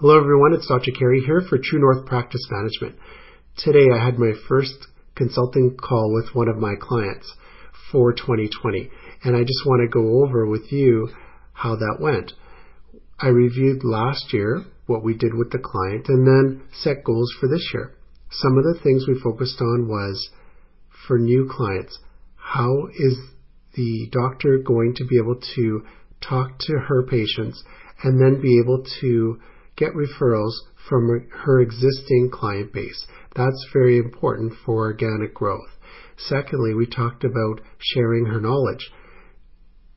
Hello everyone, it's Dr. Carey here for True North Practice Management. Today I had my first consulting call with one of my clients for 2020 and I just want to go over with you how that went. I reviewed last year what we did with the client and then set goals for this year. Some of the things we focused on was for new clients, how is the doctor going to be able to talk to her patients and then be able to get referrals from her existing client base. That's very important for organic growth. Secondly, we talked about sharing her knowledge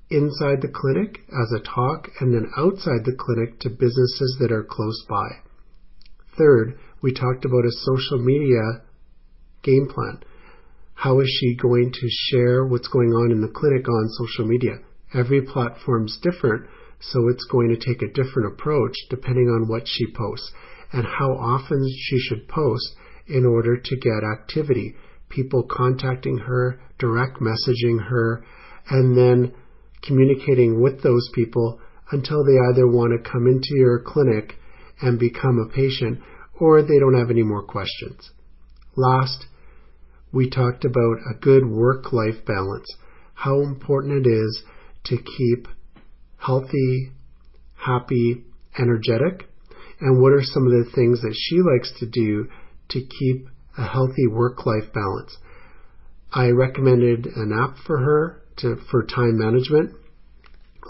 inside the clinic as a talk and then outside the clinic to businesses that are close by. Third, we talked about a social media game plan. How is she going to share what's going on in the clinic on social media? Every platform's different, so it's going to take a different approach depending on what she posts and how often she should post in order to get activity. People contacting her, direct messaging her, and then communicating with those people until they either want to come into your clinic and become a patient or they don't have any more questions. Last, we talked about a good work life balance, how important it is to keep healthy, happy, energetic, and what are some of the things that she likes to do to keep a healthy work-life balance. I recommended an app for her to, for time management.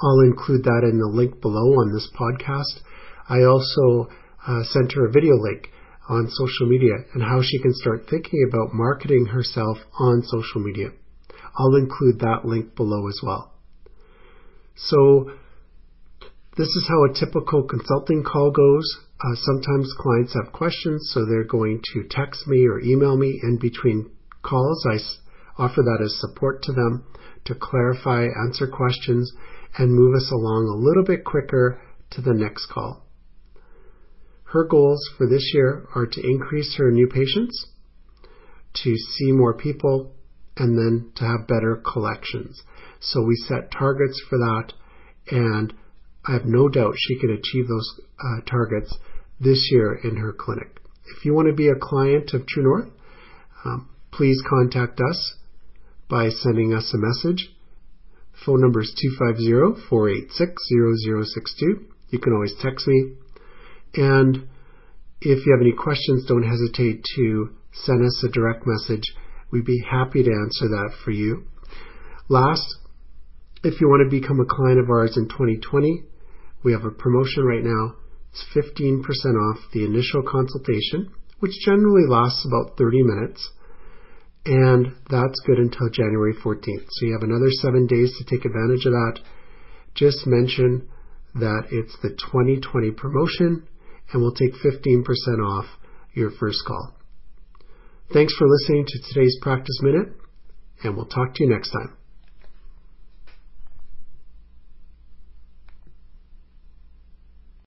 I'll include that in the link below on this podcast. I also uh, sent her a video link on social media and how she can start thinking about marketing herself on social media. I'll include that link below as well. So this is how a typical consulting call goes. Uh, sometimes clients have questions, so they're going to text me or email me in between calls. I s- offer that as support to them to clarify, answer questions, and move us along a little bit quicker to the next call. Her goals for this year are to increase her new patients, to see more people, and then to have better collections. So we set targets for that, and I have no doubt she can achieve those uh, targets this year in her clinic. If you want to be a client of True North, um, please contact us by sending us a message. Phone number is 250-486-0062. You can always text me. And if you have any questions, don't hesitate to send us a direct message. We'd be happy to answer that for you. Last, if you want to become a client of ours in 2020, we have a promotion right now. It's 15% off the initial consultation, which generally lasts about 30 minutes. And that's good until January 14th. So you have another seven days to take advantage of that. Just mention that it's the 2020 promotion and we'll take 15% off your first call. Thanks for listening to today's practice minute and we'll talk to you next time.